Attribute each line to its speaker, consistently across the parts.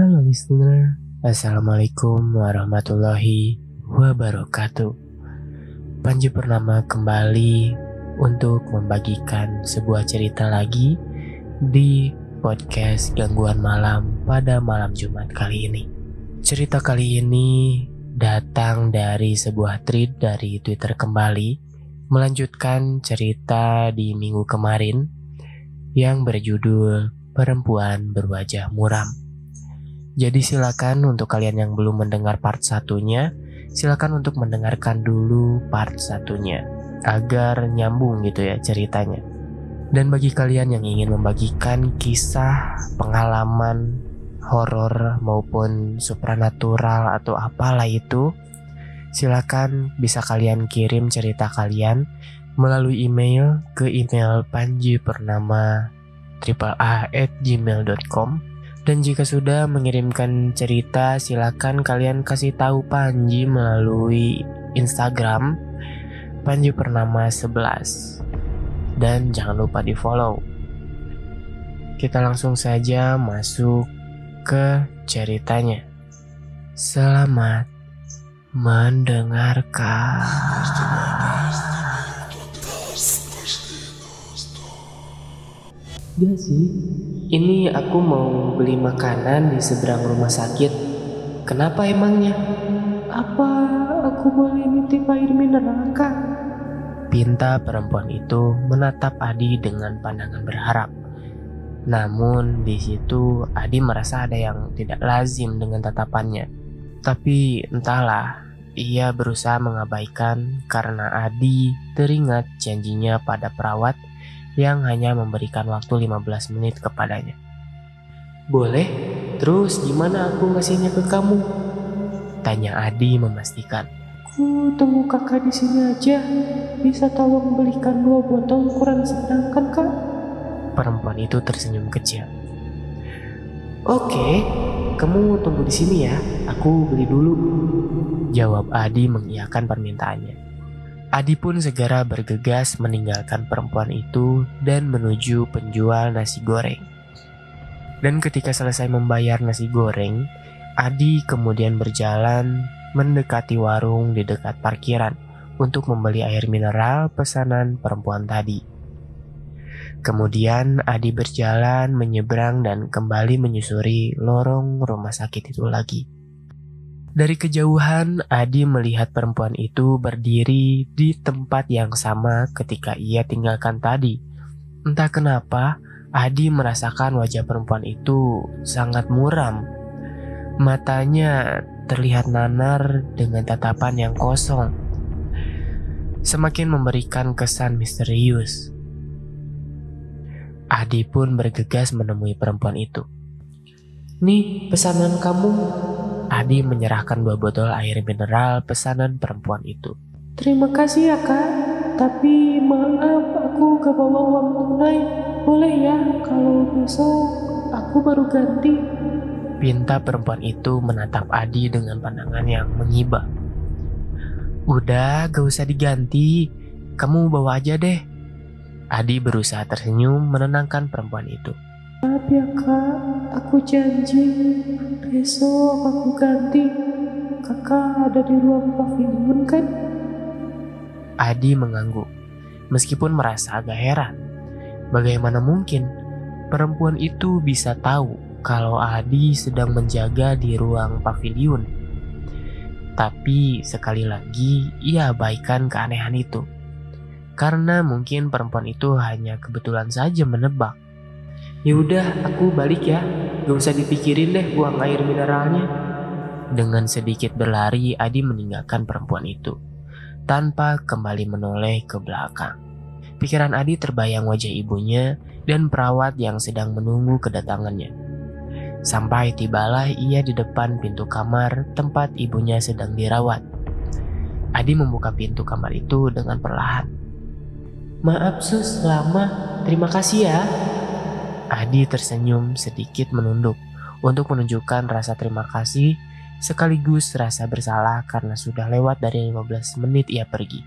Speaker 1: Halo listener, Assalamualaikum warahmatullahi wabarakatuh. Panji Purnama kembali untuk membagikan sebuah cerita lagi di podcast Gangguan Malam pada malam Jumat kali ini. Cerita kali ini datang dari sebuah tweet dari Twitter kembali melanjutkan cerita di minggu kemarin yang berjudul Perempuan Berwajah Muram. Jadi silakan untuk kalian yang belum mendengar part satunya, silakan untuk mendengarkan dulu part satunya agar nyambung gitu ya ceritanya. Dan bagi kalian yang ingin membagikan kisah, pengalaman horor maupun supranatural atau apalah itu, silakan bisa kalian kirim cerita kalian melalui email ke email panji pernama triple a at gmail.com dan jika sudah mengirimkan cerita, silakan kalian kasih tahu Panji melalui Instagram Panji Pernama 11. Dan jangan lupa di follow. Kita langsung saja masuk ke ceritanya. Selamat mendengarkan. Gak sih, ini aku mau beli makanan di seberang rumah sakit. Kenapa emangnya? Apa aku boleh nitip air mineral kak? Pinta perempuan itu menatap Adi dengan pandangan berharap. Namun di situ Adi merasa ada yang tidak lazim dengan tatapannya. Tapi entahlah, ia berusaha mengabaikan karena Adi teringat janjinya pada perawat yang hanya memberikan waktu 15 menit kepadanya. Boleh, terus gimana aku ngasihnya ke kamu? Tanya Adi memastikan. Ku tunggu kakak di sini aja. Bisa tolong belikan dua botol ukuran sedang kan kak? Perempuan itu tersenyum kecil. Oke, kamu tunggu di sini ya. Aku beli dulu. Jawab Adi mengiyakan permintaannya. Adi pun segera bergegas meninggalkan perempuan itu dan menuju penjual nasi goreng. Dan ketika selesai membayar nasi goreng, Adi kemudian berjalan mendekati warung di dekat parkiran untuk membeli air mineral pesanan perempuan tadi. Kemudian Adi berjalan menyeberang dan kembali menyusuri lorong rumah sakit itu lagi. Dari kejauhan, Adi melihat perempuan itu berdiri di tempat yang sama ketika ia tinggalkan tadi. Entah kenapa, Adi merasakan wajah perempuan itu sangat muram. Matanya terlihat nanar dengan tatapan yang kosong. Semakin memberikan kesan misterius. Adi pun bergegas menemui perempuan itu. Nih, pesanan kamu, Adi menyerahkan dua botol air mineral pesanan perempuan itu. Terima kasih ya kak, tapi maaf aku gak bawa uang tunai. Boleh ya kalau besok aku baru ganti. Pinta perempuan itu menatap Adi dengan pandangan yang mengiba. Udah, gak usah diganti. Kamu bawa aja deh. Adi berusaha tersenyum menenangkan perempuan itu. Maaf ya kak, aku janji besok aku ganti. Kakak ada di ruang pavilion kan? Adi mengangguk, meskipun merasa agak heran. Bagaimana mungkin perempuan itu bisa tahu kalau Adi sedang menjaga di ruang pavilion? Tapi sekali lagi ia abaikan keanehan itu. Karena mungkin perempuan itu hanya kebetulan saja menebak Ya udah, aku balik ya. Gak usah dipikirin deh buang air mineralnya. Dengan sedikit berlari, Adi meninggalkan perempuan itu tanpa kembali menoleh ke belakang. Pikiran Adi terbayang wajah ibunya dan perawat yang sedang menunggu kedatangannya. Sampai tibalah ia di depan pintu kamar tempat ibunya sedang dirawat. Adi membuka pintu kamar itu dengan perlahan. Maaf sus, lama. Terima kasih ya. Adi tersenyum sedikit menunduk untuk menunjukkan rasa terima kasih sekaligus rasa bersalah karena sudah lewat dari 15 menit ia pergi.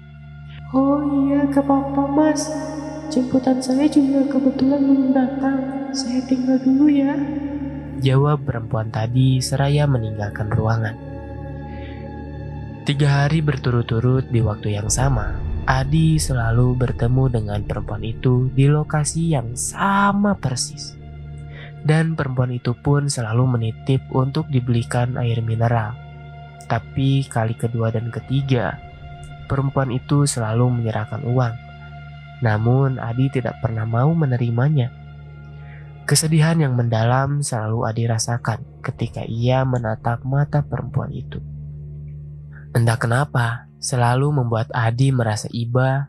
Speaker 1: Oh iya, gak apa-apa mas. Jemputan saya juga kebetulan belum datang. Saya tinggal dulu ya. Jawab perempuan tadi seraya meninggalkan ruangan. Tiga hari berturut-turut di waktu yang sama, Adi selalu bertemu dengan perempuan itu di lokasi yang sama persis. Dan perempuan itu pun selalu menitip untuk dibelikan air mineral. Tapi kali kedua dan ketiga, perempuan itu selalu menyerahkan uang. Namun Adi tidak pernah mau menerimanya. Kesedihan yang mendalam selalu Adi rasakan ketika ia menatap mata perempuan itu. Entah kenapa, selalu membuat Adi merasa iba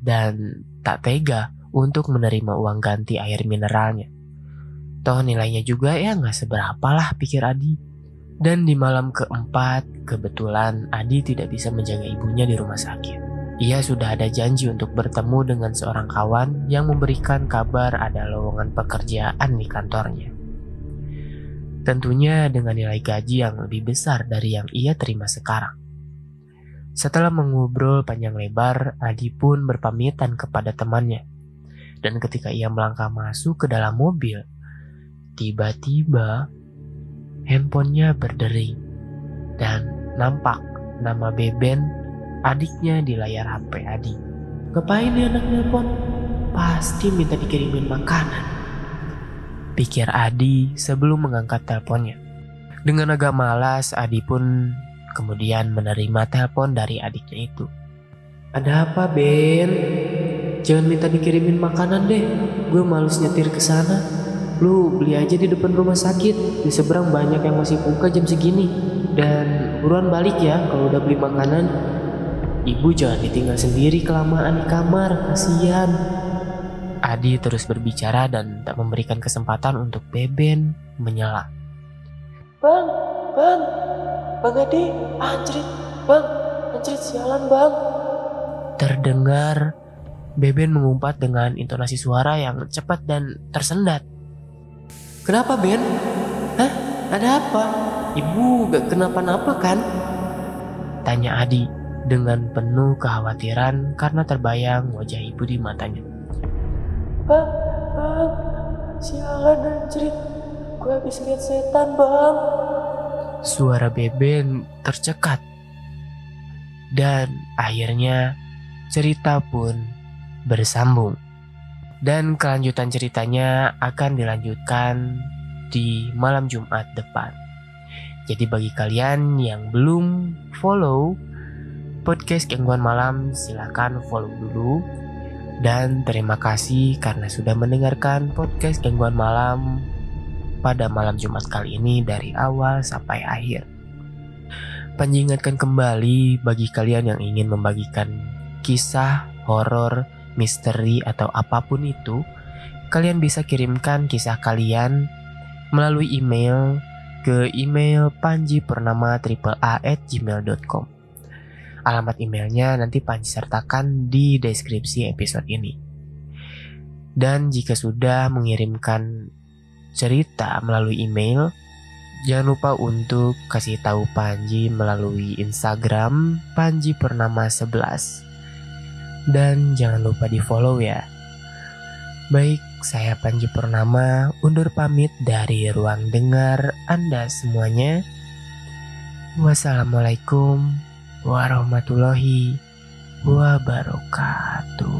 Speaker 1: dan tak tega untuk menerima uang ganti air mineralnya. Toh nilainya juga ya nggak seberapa lah pikir Adi. Dan di malam keempat, kebetulan Adi tidak bisa menjaga ibunya di rumah sakit. Ia sudah ada janji untuk bertemu dengan seorang kawan yang memberikan kabar ada lowongan pekerjaan di kantornya. Tentunya dengan nilai gaji yang lebih besar dari yang ia terima sekarang. Setelah mengobrol panjang lebar, Adi pun berpamitan kepada temannya. Dan ketika ia melangkah masuk ke dalam mobil, tiba-tiba handphonenya berdering dan nampak nama Beben adiknya di layar HP Adi. Ngapain nih anak nelpon? Pasti minta dikirimin makanan. Pikir Adi sebelum mengangkat teleponnya. Dengan agak malas, Adi pun kemudian menerima telepon dari adiknya itu. Ada apa, Ben? Jangan minta dikirimin makanan deh. Gue males nyetir ke sana. Lu beli aja di depan rumah sakit. Di seberang banyak yang masih buka jam segini. Dan buruan balik ya kalau udah beli makanan. Ibu jangan ditinggal sendiri kelamaan di kamar, kasihan. Adi terus berbicara dan tak memberikan kesempatan untuk Beben menyela. Bang, bang, Bang Adi, anjrit, bang, anjrit sialan bang. Terdengar Beben mengumpat dengan intonasi suara yang cepat dan tersendat. Kenapa Ben? Hah? Ada apa? Ibu gak kenapa-napa kan? Tanya Adi dengan penuh kekhawatiran karena terbayang wajah ibu di matanya. Bang, bang, sialan anjrit. Gue habis lihat setan bang. Suara Beben tercekat. Dan akhirnya cerita pun bersambung. Dan kelanjutan ceritanya akan dilanjutkan di malam Jumat depan. Jadi bagi kalian yang belum follow podcast Gangguan Malam, silahkan follow dulu. Dan terima kasih karena sudah mendengarkan podcast Gangguan Malam pada malam Jumat kali ini dari awal sampai akhir. Panji kembali bagi kalian yang ingin membagikan kisah, horor, misteri atau apa pun itu, kalian bisa kirimkan kisah kalian melalui email ke email panjipurnama@gmail.com. Alamat emailnya nanti Panji sertakan di deskripsi episode ini. Dan jika sudah mengirimkan cerita melalui email, jangan lupa untuk kasih tahu Panji melalui Instagram Panji Purnama 11. Dan jangan lupa di follow ya. Baik, saya Panji Purnama undur pamit dari ruang dengar Anda semuanya. Wassalamualaikum warahmatullahi wabarakatuh.